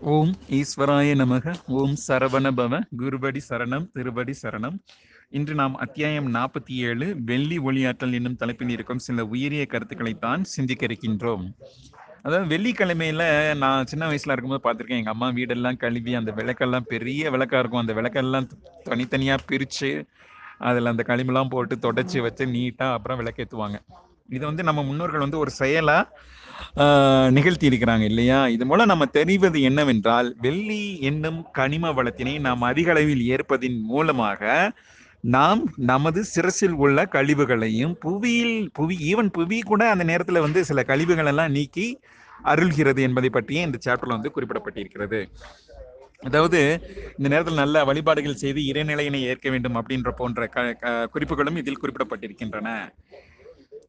ஓம் ஈஸ்வராய நமக ஓம் சரவணபவ குருபடி சரணம் திருபடி சரணம். இன்று நாம் அத்தியாயம் நாற்பத்தி ஏழு வெள்ளி ஒளியாற்றல் என்னும் தலைப்பில் இருக்கும் சில உயரிய கருத்துக்களைத்தான் சிந்திக்க இருக்கின்றோம் அதாவது வெள்ளிக்கிழமையில நான் சின்ன வயசுல இருக்கும்போது பார்த்துருக்கேன் எங்க அம்மா வீடெல்லாம் கழுவி அந்த விளக்கெல்லாம் பெரிய விளக்கா இருக்கும். அந்த விளக்கெல்லாம் தனித்தனியா பிரிச்சு அதுல அந்த களிமெல்லாம் போட்டு தொடச்சி வச்சு நீட்டா அப்புறம் விளக்கேத்துவாங்க. இது வந்து நம்ம முன்னோர்கள் வந்து ஒரு செயலா நிகழ்த்தி இருக்கிறாங்க இல்லையா? இது மூலம் நம்ம தெரிவது என்னவென்றால் வெள்ளி என்னும் கனிம வளத்தினை நாம் அதிக அளவில் ஏற்பதின் மூலமாக நாம் நமது சிரசில் உள்ள கழிவுகளையும் புவியில் புவி ஈவன் புவி கூட அந்த நேரத்துல வந்து சில கழிவுகள் எல்லாம் நீக்கி அருள்கிறது என்பதை பற்றியே இந்த சாப்டர்ல வந்து குறிப்பிடப்பட்டிருக்கிறது. அதாவது இந்த நேரத்தில் நல்ல வழிபாடுகள் செய்து இறைநிலையினை ஏற்க வேண்டும் அப்படின்ற போன்ற க- குறிப்புகளும் இதில் குறிப்பிடப்பட்டிருக்கின்றன.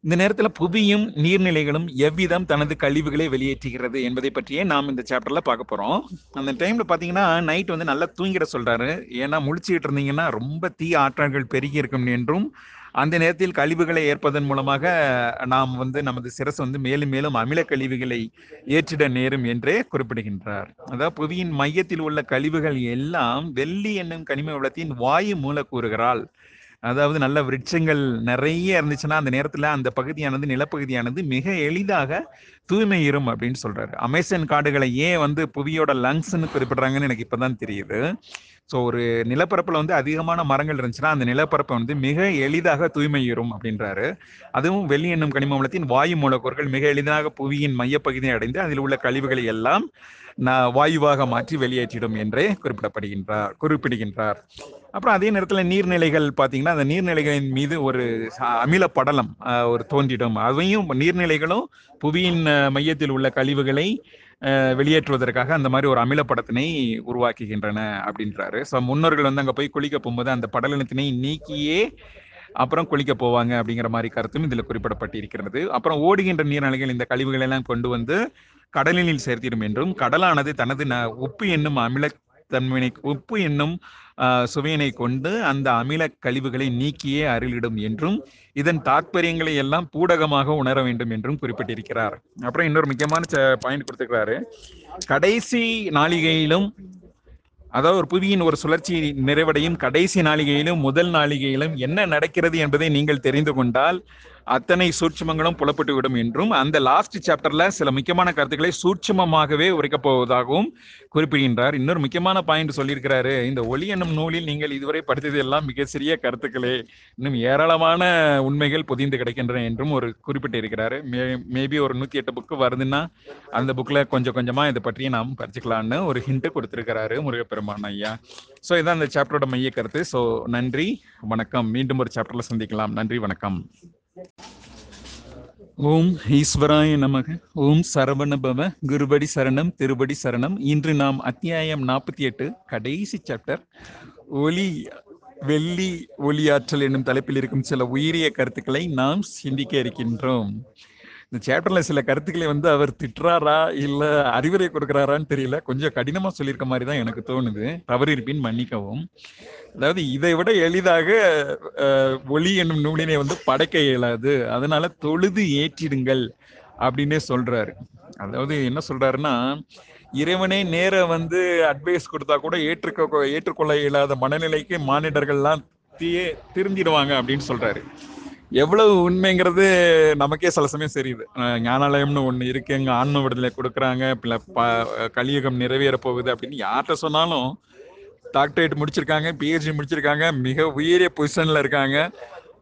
இந்த நேரத்தில் புவியும் நீர்நிலைகளும் எவ்விதம் தனது கழிவுகளை வெளியேற்றுகிறது என்பதை பற்றியே நாம் இந்த சாப்டர்ல பார்க்க போறோம். அந்த டைம்ல பாத்தீங்கன்னா நைட் வந்து நல்லா தூங்கிட சொல்றாரு. ஏன்னா முழிச்சுக்கிட்டு இருந்தீங்கன்னா ரொம்ப தீ ஆற்றல்கள் பெருகி இருக்கும் என்றும் அந்த நேரத்தில் கழிவுகளை ஏற்பதன் மூலமாக நாம் வந்து நமது சிரசு வந்து மேலும் மேலும் அமில கழிவுகளை ஏற்றிட நேரும் என்றே குறிப்பிடுகின்றார். அதாவது புவியின் மையத்தில் உள்ள கழிவுகள் எல்லாம் வெள்ளி என்னும் கனிம வளத்தின் வாயு மூலக்கூறுகளால் அதாவது நல்ல விருட்சங்கள் நிறைய இருந்துச்சுன்னா அந்த நேரத்துல அந்த பகுதியானது நிலப்பகுதியானது மிக எளிதாக தூய்மையிரும் அப்படின்னு சொல்றாரு. அமேசான் காடுகளை ஏன் வந்து புவியோட லங்ஸ்ன்னு குறிப்பிடுறாங்கன்னு எனக்கு இப்பதான் தெரியுது. ஸோ ஒரு நிலப்பரப்பில் வந்து அதிகமான மரங்கள் இருந்துச்சுன்னா அந்த நிலப்பரப்பை வந்து மிக எளிதாக தூய்மையுறும் அப்படின்றாரு. அதுவும் வெள்ளி என்னும் கனிம வளத்தின் வாயு மூலக்கூறுகள் மிக எளிதாக புவியின் மையப்பகுதியை அடைந்து அதில் உள்ள கழிவுகளை எல்லாம் நான் வாயுவாக மாற்றி வெளியேற்றிடும் என்றே குறிப்பிடப்படுகின்றார் குறிப்பிடுகின்றார். அப்புறம் அதே நேரத்தில் நீர்நிலைகள் பார்த்தீங்கன்னா அந்த நீர்நிலைகளின் மீது ஒரு அமில படலம் ஒரு தோன்றிடும். அதையும் நீர்நிலைகளும் புவியின் மையத்தில் உள்ள கழிவுகளை வெளியேற்றுவதற்காக அந்த மாதிரி ஒரு அமில படத்தினை உருவாக்குகின்றன அப்படின்றாரு. ஸோ முன்னோர்கள் வந்து அங்கே போய் குளிக்க போகும்போது அந்த படலினத்தினை நீக்கியே அப்புறம் குளிக்க போவாங்க அப்படிங்கிற மாதிரி கருத்தும் இதில் குறிப்பிடப்பட்டிருக்கிறது. அப்புறம் ஓடுகின்ற நீர்நிலைகள் இந்த கழிவுகளை எல்லாம் கொண்டு வந்து கடலினில் சேர்த்திடும் என்றும் கடலானது தனது ந- உப்பு என்னும் அமில தன்மையினை உப்பு என்னும் சுவையினை கொண்டு அந்த அமில கழிவுகளை நீக்கியே அருளிடும் என்றும் இதன் தாற்பயங்களை எல்லாம் பூடகமாக உணர வேண்டும் என்றும் குறிப்பிட்டிருக்கிறார். அப்புறம் இன்னொரு முக்கியமான பாயிண்ட் கொடுத்துருக்கிறாரு. கடைசி நாளிகையிலும் அதாவது ஒரு புவியின் ஒரு சுழற்சி நிறைவடையும் கடைசி நாளிகையிலும் முதல் நாளிகையிலும் என்ன நடக்கிறது என்பதை நீங்கள் தெரிந்து கொண்டால் அத்தனை சூட்சுமங்களும் புலப்பட்டு விடும் என்றும் அந்த லாஸ்ட் சாப்டர்ல சில முக்கியமான கருத்துக்களை சூட்சமமாகவே உரைக்கப் போவதாகவும் குறிப்பிடுகின்றார். இன்னொரு முக்கியமான பாயிண்ட் சொல்லியிருக்கிறாரு. இந்த ஒளி என்னும் நூலில் நீங்கள் இதுவரை படித்தது எல்லாம் மிக சிறிய கருத்துக்களே. இன்னும் ஏராளமான உண்மைகள் பொதிந்து கிடக்கின்றன என்றும் ஒரு குறிப்பிட்டு இருக்கிறாரு. மே மேபி ஒரு நூத்தி எட்டு புக்கு வருதுன்னா அந்த புக்ல கொஞ்சம் கொஞ்சமா இதை பற்றி நாம் படிச்சுக்கலாம்னு ஒரு ஹிண்ட் கொடுத்திருக்கிறாரு முருகப்பெருமான் ஐயா. ஸோ இதான் அந்த சாப்டரோட மைய கருத்து. ஸோ நன்றி. வணக்கம். மீண்டும் ஒரு சாப்டர்ல சந்திக்கலாம். நன்றி. வணக்கம். ஓம் ஈஸ்வராய நமக ஓம் சரவணபவ குருபடி சரணம் திருபடி சரணம். இன்று நாம் அத்தியாயம் நாற்பத்தி எட்டு கடைசி சாப்டர் ஒளி வெள்ளி ஒளியாற்றல் என்னும் தலைப்பில் இருக்கும் சில உயரிய கருத்துக்களை நாம் சிந்திக்க இருக்கின்றோம். இந்த சேப்டர்ல சில கருத்துக்களை வந்து அவர் திட்டுறாரா இல்ல அறிவுரை கொடுக்கிறாரான்னு தெரியல. கொஞ்சம் கடினமா சொல்லியிருக்க மாதிரி தான் எனக்கு தோணுது. தவறு இருப்பின் மன்னிக்கவும். அதாவது இதை விட எளிதாக ஒளி என்னும் நூலினை வந்து படைக்க இயலாது. அதனால தொழுது ஏற்றிடுங்கள் அப்படின்னே சொல்றாரு. அதாவது என்ன சொல்றாருன்னா இறைவனே நேர வந்து அட்வைஸ் கொடுத்தா கூட ஏற்றுக்க ஏற்றுக்கொள்ள இயலாத மனநிலைக்கு மானிடர்கள்லாம் தீயே திருந்திடுவாங்க அப்படின்னு சொல்றாரு. எவ்வளவு உண்மைங்கிறது நமக்கே சில சமயம் தெரியுது. ஞானாலயம்னு ஒண்ணு இருக்கு எங்க ஆன்ம விடுதலை கொடுக்குறாங்க ப- கலியுகம் நிறைவேற போகுது அப்படின்னு யார்கிட்ட சொன்னாலும் டாக்டரேட் முடிச்சிருக்காங்க பிஹெச்டி முடிச்சிருக்காங்க மிக உயரிய பொசிஷன்ல இருக்காங்க.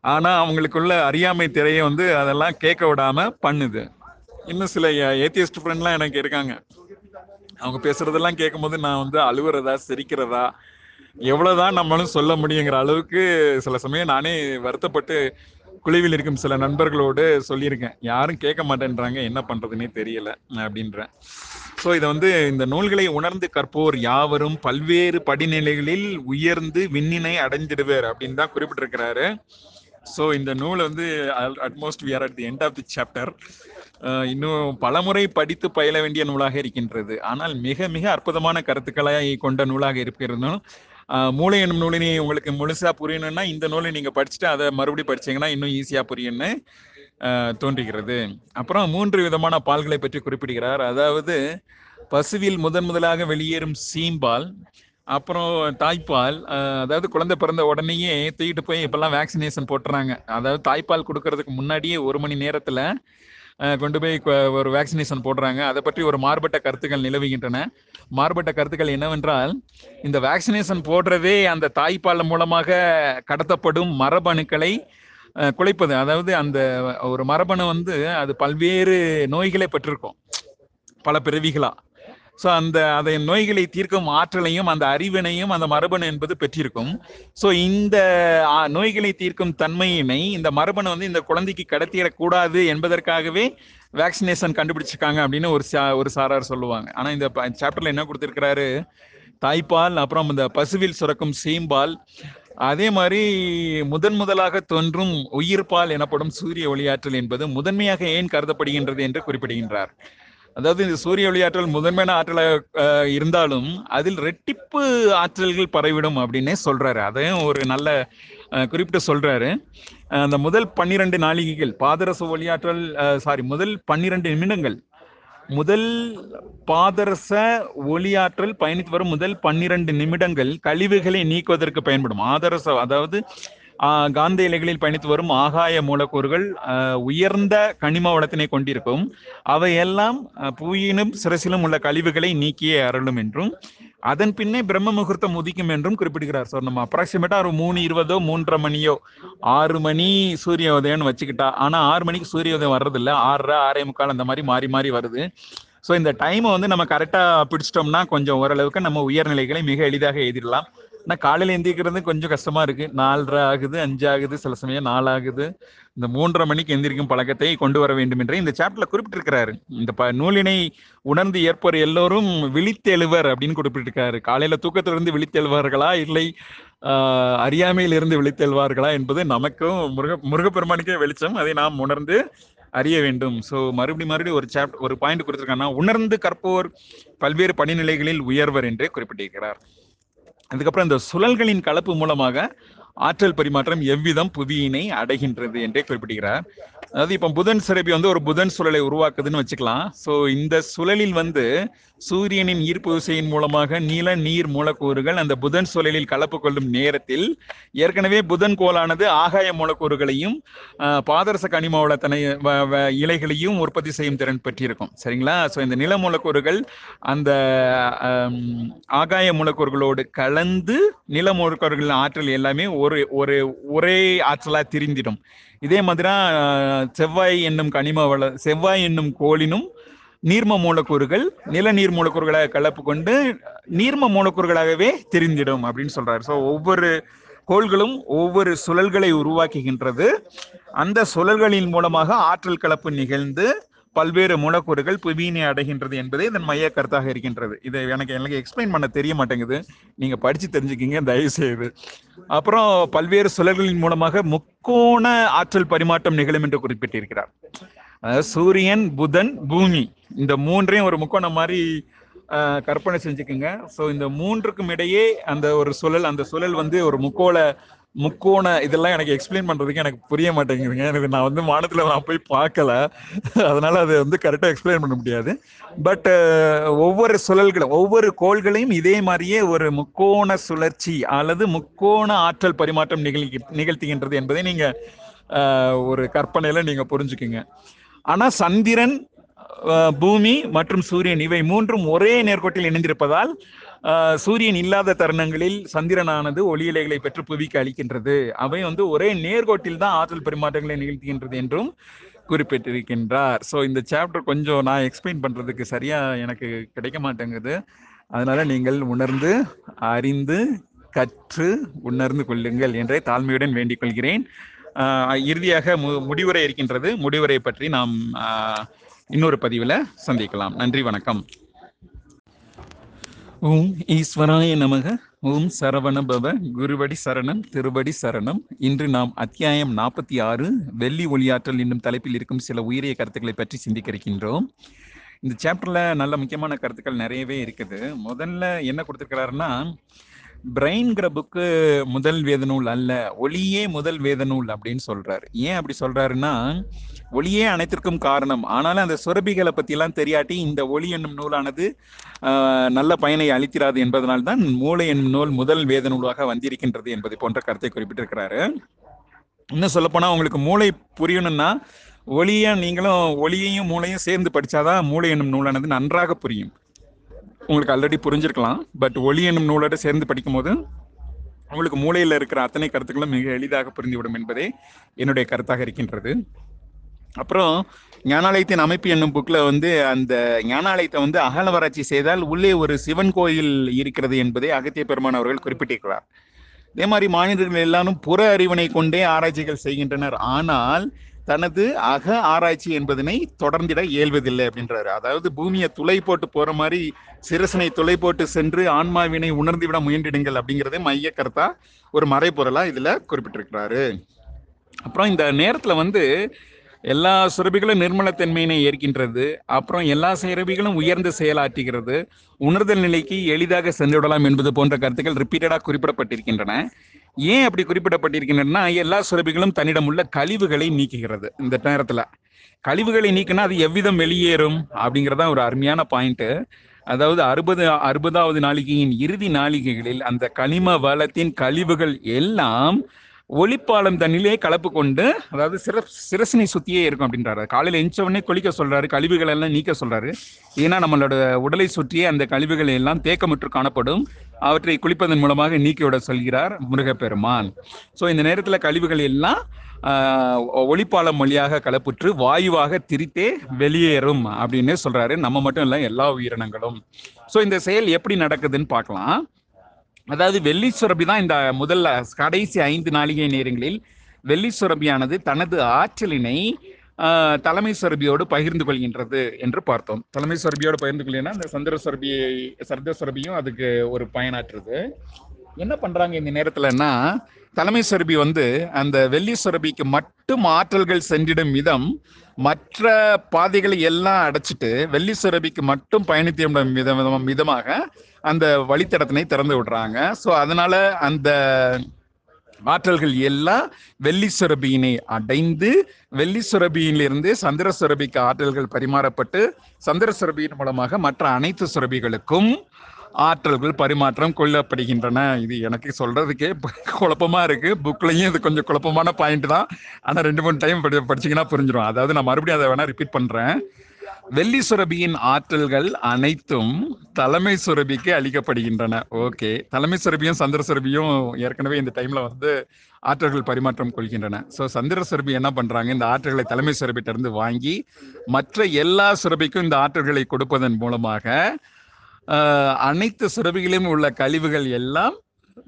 ஆனா அவங்களுக்குள்ள அறியாமை திரையை வந்து அதெல்லாம் கேட்க விடாம பண்ணுது. இன்னும் சில ஏத்தியஸ்ட் ஃப்ரெண்ட்லாம் எனக்கு இருக்காங்க. அவங்க பேசுறதெல்லாம் கேட்கும்போது நான் வந்து அழுவுறதா சிரிக்கிறதா எவ்வளவுதான் நம்மளும் சொல்ல முடியுங்கிற அளவுக்கு சில சமயம் நானே வருத்தப்பட்டு குழுவில் இருக்கும் சில நண்பர்களோடு சொல்லியிருக்கேன். யாரும் கேட்க மாட்டேன்றாங்க என்ன பண்றதுன்னே தெரியல அப்படின்றேன். ஸோ இதை வந்து இந்த நூல்களை உணர்ந்து கற்போர் யாவரும் பல்வேறு படிநிலைகளில் உயர்ந்து விண்ணினை அடைஞ்சிடுவர் அப்படின்னு தான் குறிப்பிட்டிருக்கிறாரு. ஸோ இந்த நூல் வந்து at most we are at the end of the chapter இன்னும் பலமுறை படித்து பயில வேண்டிய நூலாக இருக்கின்றது. ஆனால் மிக மிக அற்புதமான கருத்துக்களை கொண்ட நூலாக இருக்கிறதும் மூளை எனும் நூலினை உங்களுக்கு முழுசா புரியணும்னா இந்த நூலை நீங்க படிச்சுட்டு அதை மறுபடியும் படிச்சீங்கன்னா இன்னும் ஈஸியா புரியும்னு தோன்றுகிறது. அப்புறம் மூன்று விதமான பால்களை பற்றி குறிப்பிடுகிறார். அதாவது பசுவில் முதன் முதலாக வெளியேறும் சீம்பால் அப்புறம் தாய்ப்பால் அதாவது குழந்தை பிறந்த உடனேயே தூக்கிட்டு போய் இப்பெல்லாம் வேக்சினேஷன் போட்டுறாங்க. அதாவது தாய்ப்பால் கொடுக்கறதுக்கு முன்னாடியே ஒரு மணி நேரத்துல கொண்டு போய் ஒரு வேக்சினேஷன் போடுறாங்க. அதை பற்றி ஒரு மாறுபட்ட கருத்துக்கள் நிலவுகின்றன. மாறுபட்ட கருத்துக்கள் என்னவென்றால் இந்த வேக்சினேஷன் போடுறதே அந்த தாய்ப்பால் மூலமாக கடத்தப்படும் மரபணுக்களை குலைப்பது. அதாவது அந்த ஒரு மரபணு வந்து அது பல்வேறு நோய்களை பெற்றிருக்கும். பல பிறவிகளாக ஸோ அந்த அதை நோய்களை தீர்க்கும் ஆற்றலையும் அந்த அறிவினையும் அந்த மரபணு என்பது பெற்றிருக்கும். ஸோ இந்த நோய்களை தீர்க்கும் தன்மையினை இந்த மரபணு வந்து இந்த குழந்தைக்கு கடத்திடக்கூடாது என்பதற்காகவே வேக்சினேஷன் கண்டுபிடிச்சிருக்காங்க அப்படின்னு ஒரு சா ஒரு சாரார் சொல்லுவாங்க. ஆனால் இந்த சாப்டர்ல என்ன கொடுத்துருக்கிறாரு? தாய்ப்பால் அப்புறம் இந்த பசுவில் சுரக்கும் சீம்பால் அதே மாதிரி முதன் முதலாக தோன்றும் உயிர்ப்பால் எனப்படும் சூரிய ஒளியாற்றல் என்பது முதன்மையாக ஏன் கருதப்படுகின்றது என்று குறிப்பிடுகின்றார். அதாவது இந்த சூரிய ஒளி ஆற்றல் முதன்மையான ஆற்றலாக இருந்தாலும் அதில் ரெட்டிப்பு ஆற்றல்கள் பரவிடும் அப்படின்னே சொல்றாரு. அதையும் ஒரு நல்ல குறிப்பிட்டு சொல்றாரு. அந்த முதல் பன்னிரண்டு நாளிகைகள் பாதரச ஒளியாற்றல் சாரி முதல் பன்னிரண்டு நிமிடங்கள் முதல் பாதரச ஒளியாற்றல் பயணித்து வரும் முதல் பன்னிரண்டு நிமிடங்கள் கழிவுகளை நீக்குவதற்கு பயன்படும். ஆதரச அதாவது காந்த இலைகளில் பயணித்து வரும் ஆகாய மூலக்கூறுகள் உயர்ந்த கனிம வளத்தினை கொண்டிருக்கும். அவையெல்லாம் புவியினும் சிரசிலும் உள்ள கழிவுகளை நீக்கியே அருளும் என்றும் அதன் பின்னே பிரம்ம முகூர்த்தம் உதிக்கும் என்றும் குறிப்பிடுகிறார். சார் நம்ம அப்ராக்சிமேட்டா ஒரு மூணு இருபதோ மூன்றரை மணியோ ஆறு மணி சூரிய உதயம்னு வச்சுக்கிட்டா ஆனா ஆறு மணிக்கு சூரிய உதயம் வர்றதில்ல. ஆறரை ஆறே முக்கால் அந்த மாதிரி மாறி மாறி வருது. ஸோ இந்த டைமை வந்து நம்ம கரெக்டாக பிடிச்சிட்டோம்னா கொஞ்சம் ஓரளவுக்கு நம்ம உயர்நிலைகளை மிக எளிதாக எழுதிடலாம். ஆனால் காலையில் எந்திரிக்கிறது கொஞ்சம் கஷ்டமா இருக்கு. நாலரை ஆகுது அஞ்சு ஆகுது சில சமயம் நாலு ஆகுது. இந்த மூன்றரை மணிக்கு எந்திரிக்கும் பழக்கத்தை கொண்டு வர வேண்டும் என்று இந்த சாப்டர்ல குறிப்பிட்டிருக்கிறாரு. இந்த ப நூலினை உணர்ந்து ஏற்பவர் எல்லோரும் விழித்தெழுவர் அப்படின்னு குறிப்பிட்டிருக்காரு. காலையில தூக்கத்திலிருந்து விழித்தெழுவார்களா? இல்லை ஆஹ், அறியாமையிலிருந்து விழித்தெழுவார்களா என்பது நமக்கும் முருக முருகப்பெருமானுக்கே வெளிச்சம். அதை நாம் உணர்ந்து அறிய வேண்டும். ஸோ மறுபடியும் மறுபடியும் ஒரு சாப்டர் ஒரு பாயிண்ட் கொடுத்துருக்காங்கன்னா உணர்ந்து கற்போர் பல்வேறு படிநிலைகளில் உயர்வர் என்று குறிப்பிட்டிருக்கிறார். அதுக்கப்புறம் இந்த சுழல்களின் கலப்பு மூலமாக ஆற்றல் பரிமாற்றம் எவ்விதம் புவியினை அடைகின்றது என்றே குறிப்பிடுகிறார். அதாவது இப்போ புதன் சிறப்பி வந்து ஒரு புதன் சுழலை உருவாக்குதுன்னு வச்சுக்கலாம். ஸோ இந்த சுழலில் வந்து சூரியனின் ஈர்ப்பு விசையின் மூலமாக நில நீர் மூலக்கூறுகள் அந்த புதன் சுழலில் கலப்பு கொள்ளும் நேரத்தில் ஏற்கனவே புதன் கோளானது ஆகாய மூலக்கூறுகளையும் பாதரச கனிம வளத்தனை வ- வ- இலைகளையும் உற்பத்தி செய்யும் திறன் பெற்றிருக்கும். சரிங்களா? ஸோ இந்த நில மூலக்கூறுகள் அந்த ஆகாய மூலக்கூறுகளோடு கலந்து நில மூலக்கூறுகளின் ஆற்றல் எல்லாமே ஒரு ஒரு ஒரே ஆற்றலாக திரிந்திடும். இதே மாதிரி செவ்வாய் என்னும் கனிம வள செவ்வாய் என்னும் கோளினும் நீர்ம மூலக்கூறுகள் நிலநீர் மூலக்கூறுகளாக கலப்பு கொண்டு நீர்ம மூலக்கூறுகளாகவே தெரிந்திடும் அப்படின்னு சொல்றாரு. ஸோ ஒவ்வொரு கோள்களும் ஒவ்வொரு சுழல்களை உருவாக்குகின்றது. அந்த சுழல்களின் மூலமாக ஆற்றல் கலப்பு நிகழ்ந்து பல்வேறு மூலக்கூறுகள் புவியினை அடைகின்றது என்பதே இதன் மைய கருத்தாக இருக்கின்றது. இதை எனக்கு எனக்கு எக்ஸ்பிளைன் பண்ண தெரிய மாட்டேங்குது. நீங்க படிச்சு தெரிஞ்சுக்கிங்க தயவு செய்து அப்புறம் பல்வேறு சுழல்களின் மூலமாக முக்கோண ஆற்றல் பரிமாற்றம் நிகழும் என்று குறிப்பிட்டிருக்கிறார். அதாவது சூரியன் புதன் பூமி. இந்த மூன்றையும் ஒரு முக்கோணம் மாதிரி கற்பனை செஞ்சுக்குங்க. ஸோ இந்த மூன்றுக்கும் இடையே அந்த ஒரு சுழல் அந்த சுழல் வந்து ஒரு முக்கோள முக்கோண இதெல்லாம் எனக்கு எக்ஸ்பிளைன் பண்றதுக்கு எனக்கு புரிய மாட்டேங்குதுங்க. எனக்கு நான் வந்து வானத்துல நான் போய் பார்க்கல. அதனால அதை வந்து கரெக்டாக எக்ஸ்பிளைன் பண்ண முடியாது. பட் ஒவ்வொரு சுழல்களும் ஒவ்வொரு கோள்களையும் இதே மாதிரியே ஒரு முக்கோண சுழற்சி அல்லது முக்கோண ஆற்றல் பரிமாற்றம் நிகழ்கி நிகழ்த்துகின்றது என்பதை நீங்க ஒரு கற்பனையில நீங்க புரிஞ்சுக்குங்க. ஆனா சந்திரன் பூமி மற்றும் சூரியன் இவை மூன்றும் ஒரே நேர்கோட்டில் இணைந்திருப்பதால் சூரியன் இல்லாத தருணங்களில் சந்திரனானது ஒளியிலைகளை பெற்று புவிக்கு அளிக்கின்றது. அவை வந்து ஒரே நேர்கோட்டில் தான் ஆற்றல் பரிமாற்றங்களை நிகழ்த்துகின்றது என்றும் குறிப்பிட்டிருக்கின்றார். ஸோ இந்த சாப்டர் கொஞ்சம் நான் எக்ஸ்பிளைன் பண்ணுறதுக்கு சரியாக எனக்கு கிடைக்க மாட்டேங்குது. அதனால நீங்கள் உணர்ந்து அறிந்து கற்று உணர்ந்து கொள்ளுங்கள் என்றே தாழ்மையுடன் வேண்டிக் கொள்கிறேன். இறுதியாக மு- முடிவுரை இருக்கின்றது. முடிவுரை பற்றி நாம் இன்னொரு பதிவில் சந்திக்கலாம். நன்றி வணக்கம். ஓம் ஈஸ்வராய நமக ஓம் சரவண பவ குருவடி சரணம் திருவடி சரணம். இன்று நாம் அத்தியாயம் நாற்பத்தி ஆறு வெள்ளி ஒளியாற்றல் என்னும் தலைப்பில் இருக்கும் சில உயரிய கருத்துக்களை பற்றி சிந்திக்க இருக்கின்றோம் இந்த சாப்டர்ல நல்ல முக்கியமான கருத்துக்கள் நிறையவே இருக்குது. முதல்ல என்ன கொடுத்துருக்கிறாருன்னா பிரெயின்கிற புக்கு முதல் வேத நூல் அல்ல ஒளியே முதல் வேத நூல் அப்படின்னு சொல்றாரு. ஏன் அப்படி சொல்றாருன்னா ஒளியே அனைத்திற்கும் காரணம். ஆனாலும் அந்த சுரபிகளை பற்றிலாம் தெரியாட்டி இந்த ஒளி என்னும் நூலானது நல்ல பயனை அளித்திராது என்பதனால்தான் மூளை என்னும் நூல் முதல் வேத நூலாக வந்திருக்கின்றது என்பது போன்ற கருத்தை குறிப்பிட்டிருக்கிறாரு. இன்னும் சொல்லப்போனால் உங்களுக்கு மூளை புரியணும்னா ஒளிய நீங்களும் ஒளியையும் மூளையும் சேர்ந்து படித்தாதான் மூளை என்னும் நூலானது நன்றாக புரியும். உங்களுக்கு ஆல்ரெடி புரிஞ்சிருக்கலாம். பட் ஒளி என்னும் நூலோட சேர்ந்து படிக்கும்போது உங்களுக்கு மூளையில் இருக்கிற அத்தனை கருத்துக்களும் மிக எளிதாக புரிந்துவிடும் என்பதே என்னுடைய கருத்தாக இருக்கின்றது. அப்புறம் ஞானாலயத்தின் அமைப்பு என்னும் புக்கில் வந்து அந்த ஞானாலயத்தை வந்து அகலவராட்சி செய்தால் உள்ளே ஒரு சிவன் கோயில் இருக்கிறது என்பதை அகத்திய பெருமான் அவர்கள் குறிப்பிட்டிருக்கிறார். அதே மாதிரி மாநிலர்கள் எல்லாரும் புற அறிவினை கொண்டே ஆராய்ச்சிகள் செய்கின்றனர். ஆனால் தனது அக ஆராய்ச்சி என்பதனை தொடர்ந்திட இயல்வதில்லை அப்படின்றாரு. அதாவது பூமியை துளை போட்டு போற மாதிரி சிரசனை துளை போட்டு சென்று ஆன்மாவினை உணர்ந்து விட முயன்றிடுங்கள் அப்படிங்கறதே மைய கருத்தா ஒரு மறைப்பொருளா இதுல குறிப்பிட்டிருக்கிறாரு. அப்புறம் இந்த நேரத்துல வந்து எல்லா சுரபிகளும் நிர்மலத்தன்மையினை ஏற்கின்றது. அப்புறம் எல்லா சுரபிகளும் உயர்ந்து செயலாற்றுகிறது. உணர்தல் நிலைக்கு எளிதாக சென்றுவிடலாம் என்பது போன்ற கருத்துக்கள் ரிப்பீட்டடாக குறிப்பிடப்பட்டிருக்கின்றன. ஏன் அப்படி குறிப்பிடப்பட்டிருக்கின்றன எல்லா சுரபிகளும் தன்னிடம் உள்ள கழிவுகளை நீக்குகிறது இந்த நேரத்துல. கழிவுகளை நீக்கினா அது எவ்விதம் வெளியேறும் அப்படிங்கறதா ஒரு அருமையான பாயிண்ட் அதாவது அறுபது அறுபதாவது நாளிகையின் இறுதி நாளிகைகளில் அந்த கனிம வளத்தின் கழிவுகள் எல்லாம் ஒளிப்பாலம் தண்ணிலே கலப்பு கொண்டு அதாவது சிர சிரசினை சுத்தியே இருக்கும் அப்படின்றாரு. காலையில எஞ்ச உடனே குளிக்க சொல்றாரு கழிவுகள் எல்லாம் நீக்க சொல்றாரு. ஏன்னா நம்மளோட உடலை சுற்றியே அந்த கழிவுகள் எல்லாம் தேக்கமுற்று காணப்படும். அவற்றை குளிப்பதன் மூலமாக நீக்கிவிட சொல்கிறார் முருகப்பெருமான். ஸோ இந்த நேரத்துல கழிவுகள் எல்லாம் ஒளிப்பாலம் வழியாக கலப்புற்று வாயுவாக திரித்தே வெளியேறும் அப்படின்னு சொல்றாரு. நம்ம மட்டும் இல்லை எல்லா உயிரினங்களும். ஸோ இந்த செயல் எப்படி நடக்குதுன்னு பார்க்கலாம். அதாவது வெள்ளி சுரபி தான் இந்த முதல்ல கடைசி ஐந்து நாளிகை நேரங்களில் வெள்ளி சுரபியானது தனது ஆற்றலினை தலைமை சுரபியோடு பகிர்ந்து கொள்கின்றது என்று பார்த்தோம். தலைமை சுரபியோடு பகிர்ந்து கொள்ளினா அந்த சந்திர சுரபியை சர்த சுரபியும் அதுக்கு ஒரு பயனாற்றுது. என்ன பண்றாங்க இந்த நேரத்துலன்னா தலைமை சுரபி வந்து அந்த வெள்ளி சுரபிக்கு மட்டும் ஆற்றல்கள் சென்றிடும் விதம் மற்ற பாதைகளை எல்லாம் அடைச்சிட்டு வெள்ளி சுரபிக்கு மட்டும் பயணித்திடும் விதம் விதம்- விதமாக அந்த வழித்தடத்தினை திறந்து விடுறாங்க. ஸோ அதனால அந்த ஆற்றல்கள் எல்லாம் வெள்ளி சுரபியினை அடைந்து வெள்ளி சுரபியிலிருந்து சந்திர சுரபிக்கு ஆற்றல்கள் பரிமாறப்பட்டு சந்திர சுரபியின் மூலமாக மற்ற அனைத்து சுரபிகளுக்கும் ஆற்றல்கள் பரிமாற்றம் கொள்ளப்படுகின்றன. இது எனக்கு சொல்றதுக்கே குழப்பமா இருக்கு. புக்லயும் இது கொஞ்சம் குழப்பமான பாயிண்ட் தான். ஆனா ரெண்டு மூணு டைம் படிச்சீங்கன்னா புரிஞ்சிடும் அதாவது நான் மறுபடியும் அதை வேணா ரிப்பீட் பண்றேன். வெள்ளி சுரபியின் ஆற்றல்கள் அனைத்தும் தலைமை சுரபிக்கு அளிக்கப்படுகின்றன. ஓகே தலைமை சுரபியும் சந்திர சுரபியும் ஏற்கனவே இந்த டைம்ல வந்து ஆற்றல்கள் பரிமாற்றம் கொள்கின்றன. ஸோ சந்திர சுரபி என்ன பண்றாங்க? இந்த ஆற்றல்களை தலைமை சுரபிட்டிருந்து வாங்கி மற்ற எல்லா சுரபிக்கும் இந்த ஆற்றல்களை கொடுப்பதன் மூலமாக அனைத்து சுரபிகளிலும் உள்ள கழிவுகள் எல்லாம்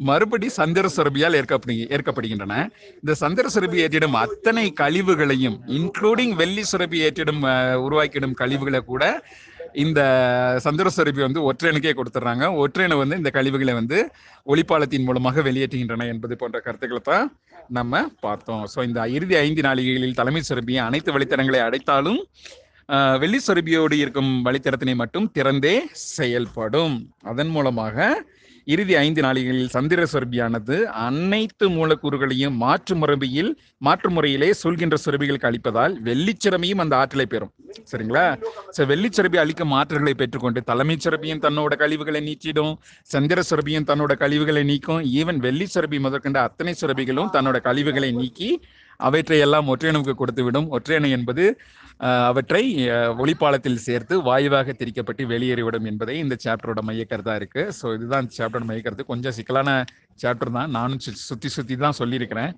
மறுபடி சந்திர சுரபியால் ஏற்கப்படு ஏற்கப்படுகின்றன. இந்த சந்திர சுரபி ஏற்றிடும் அத்தனை கழிவுகளையும் இன்க்ளூடிங் வெள்ளி சுரபி ஏற்றிடும் உருவாக்கிடும் கழிவுகளை கூட இந்த சந்திர சுரபி வந்து ஒற்றையனுக்கே கொடுத்துட்றாங்க ஒற்றையனை வந்து இந்த கழிவுகளை வந்து ஒளிப்பாலத்தின் மூலமாக வெளியேற்றுகின்றன என்பது போன்ற கருத்துக்களை தான் நம்ம பார்த்தோம். ஸோ இந்த இறுதி ஐந்து நாளிகைகளில் தலைமை சுரபி அனைத்து வழித்தடங்களை அடைத்தாலும் வெள்ளி சுரபியோடு இருக்கும் வழித்தடத்தினை மட்டும் திறந்தே செயல்படும். அதன் மூலமாக இறுதி ஐந்து நாளிகளில் சந்திர சுரபியானது அனைத்து மூலக்கூறுகளையும் மாற்று முறையில் மாற்று முறையிலே சொல்கின்ற சுரபிகளுக்கு அளிப்பதால் வெள்ளிச்சிறமையும் அந்த ஆற்றலை பெறும். சரிங்களா? சோ வெள்ளிச்சிறபி அளிக்கும் ஆற்றல்களை பெற்றுக்கொண்டு தலைமை சுரபியும் தன்னோட கழிவுகளை நீக்கிடும் சந்திர சுரபியும் தன்னோட கழிவுகளை நீக்கும் ஈவன் வெள்ளி சுரபி முதற்கொண்ட அத்தனை சுரபிகளும் தன்னோட கழிவுகளை நீக்கி அவற்றை எல்லாம் ஒற்றையணுக்கு கொடுத்துவிடும். ஒற்றையணு என்பது அவற்றை ஒளிப்பாலத்தில் சேர்த்து வாயுவாக திரிக்கப்பட்டு வெளியேறிவிடும் என்பதை இந்த சாப்டரோட மையக்கருத்தா இருக்கு. ஸோ இதுதான் இந்த சாப்டரோட மையக்கருத்து. கொஞ்சம் சிக்கலான சாப்டர் தான். நானும் சு- சுத்தி சுத்தி தான் சொல்லியிருக்கிறேன்.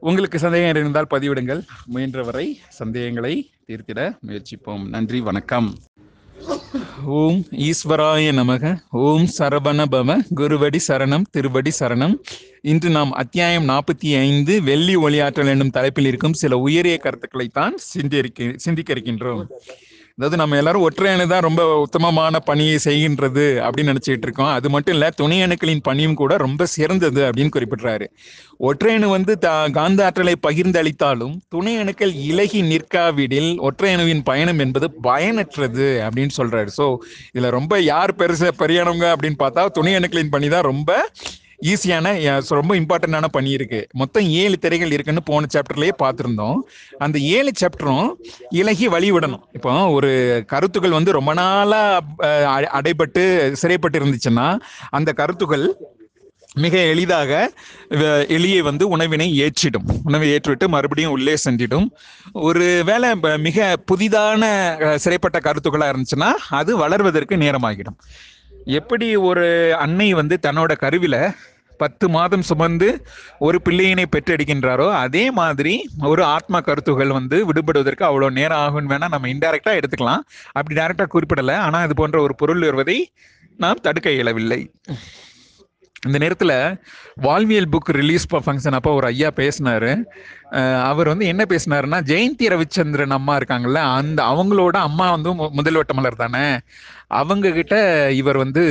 உங்களுக்கு சந்தேகம் இருந்தால் பதிவிடுங்கள். முயன்றவரை சந்தேகங்களை தீர்த்திட முயற்சிப்போம். நன்றி. வணக்கம். ஓம் ஈஸ்வராய நமக ஓம் சரவண பவ குருவடி சரணம் திருவடி சரணம். இன்று நாம் அத்தியாயம் நாற்பத்தி ஐந்து வெள்ளி ஒளியாற்றல் என்னும் தலைப்பில் இருக்கும் சில உயரிய கருத்துக்களை தான் சிந்திக்க சிந்திக்க இருக்கின்றோம். அதாவது நம்ம எல்லாரும் ஒற்றையணு தான் ரொம்ப உத்தமமான பணியை செய்கின்றது அப்படின்னு நினைச்சிட்டு இருக்கோம். அது மட்டும் இல்ல துணை அணுக்களின் பணியும் கூட ரொம்ப சிறந்தது அப்படின்னு குறிப்பிடுறாரு. ஒற்றையணு வந்து த காந்த ஆற்றலை பகிர்ந்தளித்தாலும் துணை அணுக்கள் இலகி நிற்காவிடில் ஒற்றையணுவின் பயணம் என்பது பயனற்றது அப்படின்னு சொல்றாரு. ஸோ இதுல ரொம்ப யார் பெருச பெரியானவங்க அப்படின்னு பார்த்தா துணை அணுக்களின் பணி தான் ரொம்ப ஈஸியான ரொம்ப இம்பார்ட்டண்டான பணி இருக்கு. மொத்தம் ஏழு திரைகள் இருக்குன்னு போன சாப்டர்லயே பார்த்துருந்தோம் அந்த ஏழு சாப்டரும் இலகி வழிவிடணும். இப்போ ஒரு கருத்துக்கள் வந்து ரொம்ப நாளா அடைபட்டு சிறைப்பட்டு இருந்துச்சுன்னா அந்த கருத்துக்கள் மிக எளிதாக எளிய வந்து உணவினை ஏற்றிடும். உணவை ஏற்றுவிட்டு மறுபடியும் உள்ளே சென்றிடும். ஒரு வேளை மிக புதிதான சிறைப்பட்ட கருத்துக்களாக இருந்துச்சுன்னா அது வளர்வதற்கு நேரமாகிடும். எப்படி ஒரு அன்னை வந்து தன்னோட கருவில பத்து மாதம் சுமந்து ஒரு பிள்ளையினை பெற்றெடுக்கின்றாரோ அதே மாதிரி ஒரு ஆத்மா கருத்துகள் வந்து விடுபடுவதற்கு அவ்வளோ நேரம் ஆகும்னு வேணா நம்ம இன்டைரக்டா எடுத்துக்கலாம். அப்படி டைரக்டா குறிப்பிடலை. ஆனா அது போன்ற ஒரு பொருள் வருவதை நாம் தடுக்க இயலவில்லை. இந்த நேரத்தில் வாழ்வியல் புக் ரிலீஸ் ஃபங்க்ஷன் அப்போ ஒரு ஐயா பேசினார். அவர் வந்து என்ன பேசினாருன்னா ஜெயந்தி ரவிச்சந்திரன் அம்மா இருக்காங்கல்ல அந்த அவங்களோட அம்மா வந்து முதல்வட்ட மலர் தானே? அவங்க கிட்ட இவர் வந்து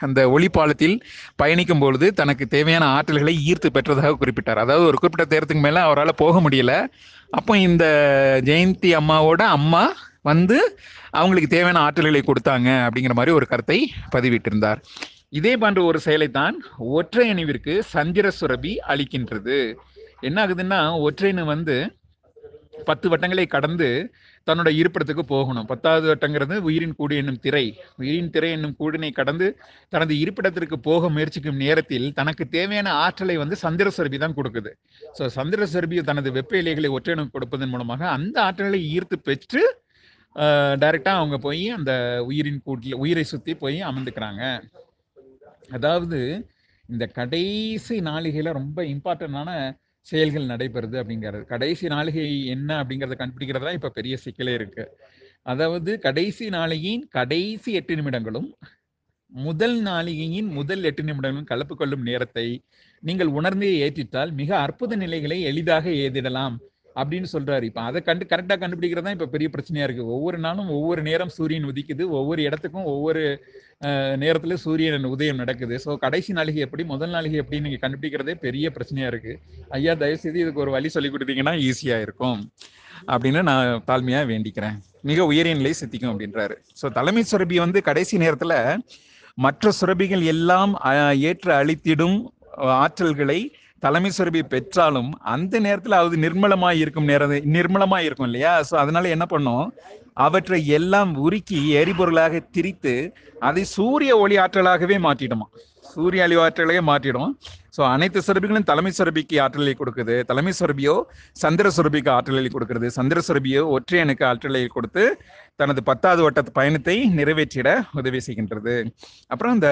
அந்த ஒளிப்பாலத்தில் பயணிக்கும் பொழுது தனக்கு தேவையான ஆற்றல்களை ஈர்த்து பெற்றதாக குறிப்பிட்டார். அதாவது ஒரு குறிப்பிட்ட தேரத்துக்கு மேலே அவரால் போக முடியல. அப்போ இந்த ஜெயந்தி அம்மாவோட அம்மா வந்து அவங்களுக்கு தேவையான ஆற்றல்களை கொடுத்தாங்க அப்படிங்கிற மாதிரி ஒரு கருத்தை பதிவிட்டிருந்தார். இதே போன்ற ஒரு செயலை தான் ஒற்றை அணிவிற்கு சந்திர சுரபி அளிக்கின்றது. என்ன ஆகுதுன்னா ஒற்றையணு வந்து பத்து வட்டங்களை கடந்து தன்னோட இருப்பிடத்துக்கு போகணும். பத்தாவது வட்டங்கிறது உயிரின் கூடு என்னும் திரை. உயிரின் திரை என்னும் கூடினை கடந்து தனது இருப்பிடத்திற்கு போக முயற்சிக்கும் நேரத்தில் தனக்கு தேவையான ஆற்றலை வந்து சந்திர சுரபி தான் கொடுக்குது. ஸோ சந்திர சுரபி தனது வெப்ப இலைகளை ஒற்றையணு கொடுப்பதன் மூலமாக அந்த ஆற்றலை ஈர்த்து பெற்று டைரெக்டாக அவங்க போய் அந்த உயிரின் கூட்டில் உயிரை சுற்றி போய் அமர்ந்துக்கிறாங்க. அதாவது இந்த கடைசி நாளிகையில் ரொம்ப இம்பார்ட்டண்டான செயல்கள் நடைபெறுது அப்படிங்கிறது. கடைசி நாளிகை என்ன அப்படிங்கிறத கண்டுபிடிக்கிறது தான் இப்போ பெரிய சிக்கலே இருக்கு. அதாவது கடைசி நாளிகையின் கடைசி எட்டு நிமிடங்களும் முதல் நாளிகையின் முதல் எட்டு நிமிடங்களும் கலப்பு கொள்ளும் நேரத்தை நீங்கள் உணர்ந்தே ஏற்றிட்டால் மிக அற்புத நிலைகளை எளிதாக ஏதிடலாம். அப்படின்னு சொல்றாரு. இப்ப அதை கண்டு கரெக்டா கண்டுபிடிக்கிறது தான் இப்ப பெரிய பிரச்சனையா இருக்கு. ஒவ்வொரு நாளும் ஒவ்வொரு நேரம் சூரியன் உதிக்குது. ஒவ்வொரு இடத்துக்கும் ஒவ்வொரு நேரத்துல சூரியன் உதயம் நடக்குது. ஸோ கடைசி நாளிகை எப்படி முதல் நாளிகை எப்படி நீங்க கண்டுபிடிக்கிறதே பெரிய பிரச்சனையா இருக்கு. ஐயா தயவு செய்து இதுக்கு ஒரு வழி சொல்லி கொடுத்தீங்கன்னா ஈஸியா இருக்கும். அப்படின்னு நான் தாழ்மையா வேண்டிக்கிறேன். மிக உயரிய நிலை சித்திக்கும் அப்படின்றாரு. ஸோ தலைமை சுரபி வந்து கடைசி நேரத்துல மற்ற சுரபிகள் எல்லாம் ஏற்ற அழித்திடும் ஆற்றல்களை தலைமை சுரபி பெற்றாலும் அந்த நேரத்துல அது நிர்மலமாய் இருக்கும் நேரம் நிர்மலமாய் இருக்கும் இல்லையா? ஸோ அதனால என்ன பண்ணும்? அவற்றை எல்லாம் உருக்கி எரிபொருளாக திரித்து அதை சூரிய ஒளி ஆற்றலாகவே மாற்றிடுமா சூரிய அழிவு ஆற்றலையே மாற்றிடும். ஸோ அனைத்து சுரபிகளும் தலைமை சுரபிக்கு ஆற்றலை கொடுக்குது. தலைமை சுரபியோ சந்திர சுரபிக்கு ஆற்றலை கொடுக்கிறது. சந்திர சுரபியோ ஒற்றையனுக்கு ஆற்றலை கொடுத்து தனது பத்தாவது வட்ட பயணத்தை நிறைவேற்றிட உதவி செய்கின்றது. அப்புறம் இந்த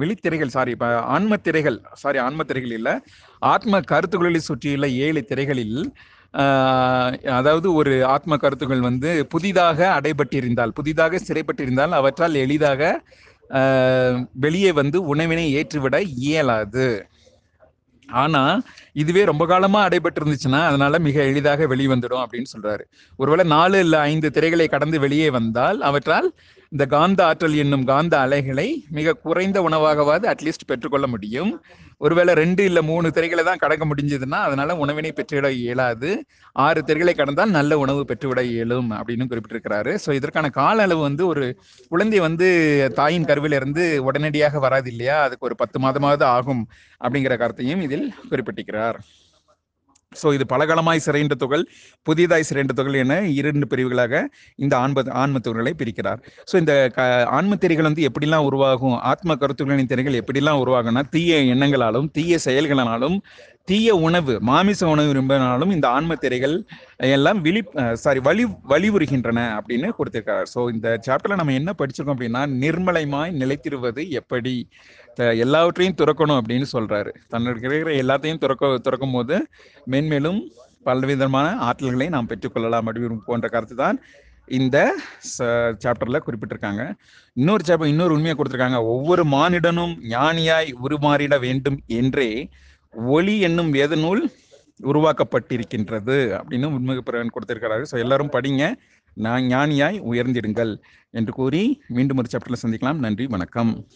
விழித்திரைகள் சாரி இப்போ ஆன்ம திரைகள் சாரி ஆன்ம திரைகள் இல்லை ஆத்ம கருத்துக்களை சுற்றியுள்ள ஏழு திரைகளில் அதாவது ஒரு ஆத்ம கருத்துக்கள் வந்து புதிதாக அடைபட்டிருந்தால் புதிதாக சிறைப்பட்டிருந்தால் அவற்றால் எளிதாக வெளியே வந்து உணவினை ஏற்றுவிட இயலாது. ஆனா இதுவே ரொம்ப காலமா அடைபட்டு இருந்துச்சுன்னா அதனால மிக எளிதாக வெளிவந்துடும் அப்படின்னு சொல்றாரு. ஒருவேளை நாலு இல்ல ஐந்து திரைகளை கடந்து வெளியே வந்தால் அவற்றால் இந்த காந்த ஆற்றல் என்னும் காந்த அலைகளை மிக குறைந்த உணவாகவாது அட்லீஸ்ட் பெற்றுக்கொள்ள முடியும். ஒருவேளை ரெண்டு இல்லை மூணு திரைகளை தான் கடக்க முடிஞ்சதுன்னா அதனால உணவினை பெற்றுவிட இயலாது. ஆறு திரைகளை கடந்தால் நல்ல உணவு பெற்றுவிட இயலும் அப்படின்னு குறிப்பிட்டிருக்கிறாரு. ஸோ இதற்கான கால அளவு வந்து ஒரு குழந்தை வந்து தாயின் கருவிலிருந்து உடனடியாக வராது இல்லையா? அதுக்கு ஒரு பத்து மாதமாவது ஆகும் அப்படிங்கிற கருத்தையும் இதில் குறிப்பிட்டிருக்கிறார். ஸோ இது பலகாலமாய் சிறைன்ற துகள் புதியதாய் சிறைன்ற தொகல் என இரண்டு பிரிவுகளாக இந்த ஆன்ம ஆன்ம பிரிக்கிறார். ஸோ இந்த க ஆன்ம திரைகள் வந்து எப்படிலாம் உருவாகும் ஆத்ம கருத்துக்களின் திரைகள் எப்படிலாம் உருவாகும்னா தீய எண்ணங்களாலும் தீய செயல்களினாலும் தீய உணவு மாமிச உணவு விரும்பினாலும் இந்த ஆன்ம திரைகள் எல்லாம் விழி சாரி வலி வலிவுறுகின்றன அப்படின்னு கொடுத்திருக்காரு. ஸோ இந்த சாப்டர்ல நம்ம என்ன படிச்சிருக்கோம் அப்படின்னா நிர்மலைமாய் நிலைத்திருவது எப்படி? த- எல்லாவற்றையும் துறக்கணும் அப்படின்னு சொல்றாரு. தன்னுடைய இருக்கிற எல்லாத்தையும் துறக்க துறக்கும் போது மென்மேலும் பலவிதமான ஆற்றல்களை நாம் பெற்றுக்கொள்ளலாம் அப்படின்னு போன்ற கருத்து தான் இந்த சாப்டர்ல குறிப்பிட்டிருக்காங்க. இன்னொரு சாப்டர் இன்னொரு உண்மையை கொடுத்திருக்காங்க. ஒவ்வொரு மானிடனும் ஞானியாய் உருமாறிட வேண்டும் என்றே ஒளி என்னும் வேத நூல் உருவாக்கப்பட்டிருக்கின்றது அப்படின்னு உண்முக பிறவன் கொடுத்திருக்கிறாரு ஸோ எல்லாரும் படிங்க. நான் ஞானியாய் உயர்ந்திடுங்கள் என்று கூறி மீண்டும் ஒரு சாப்டர்ல சந்திக்கலாம். நன்றி வணக்கம்.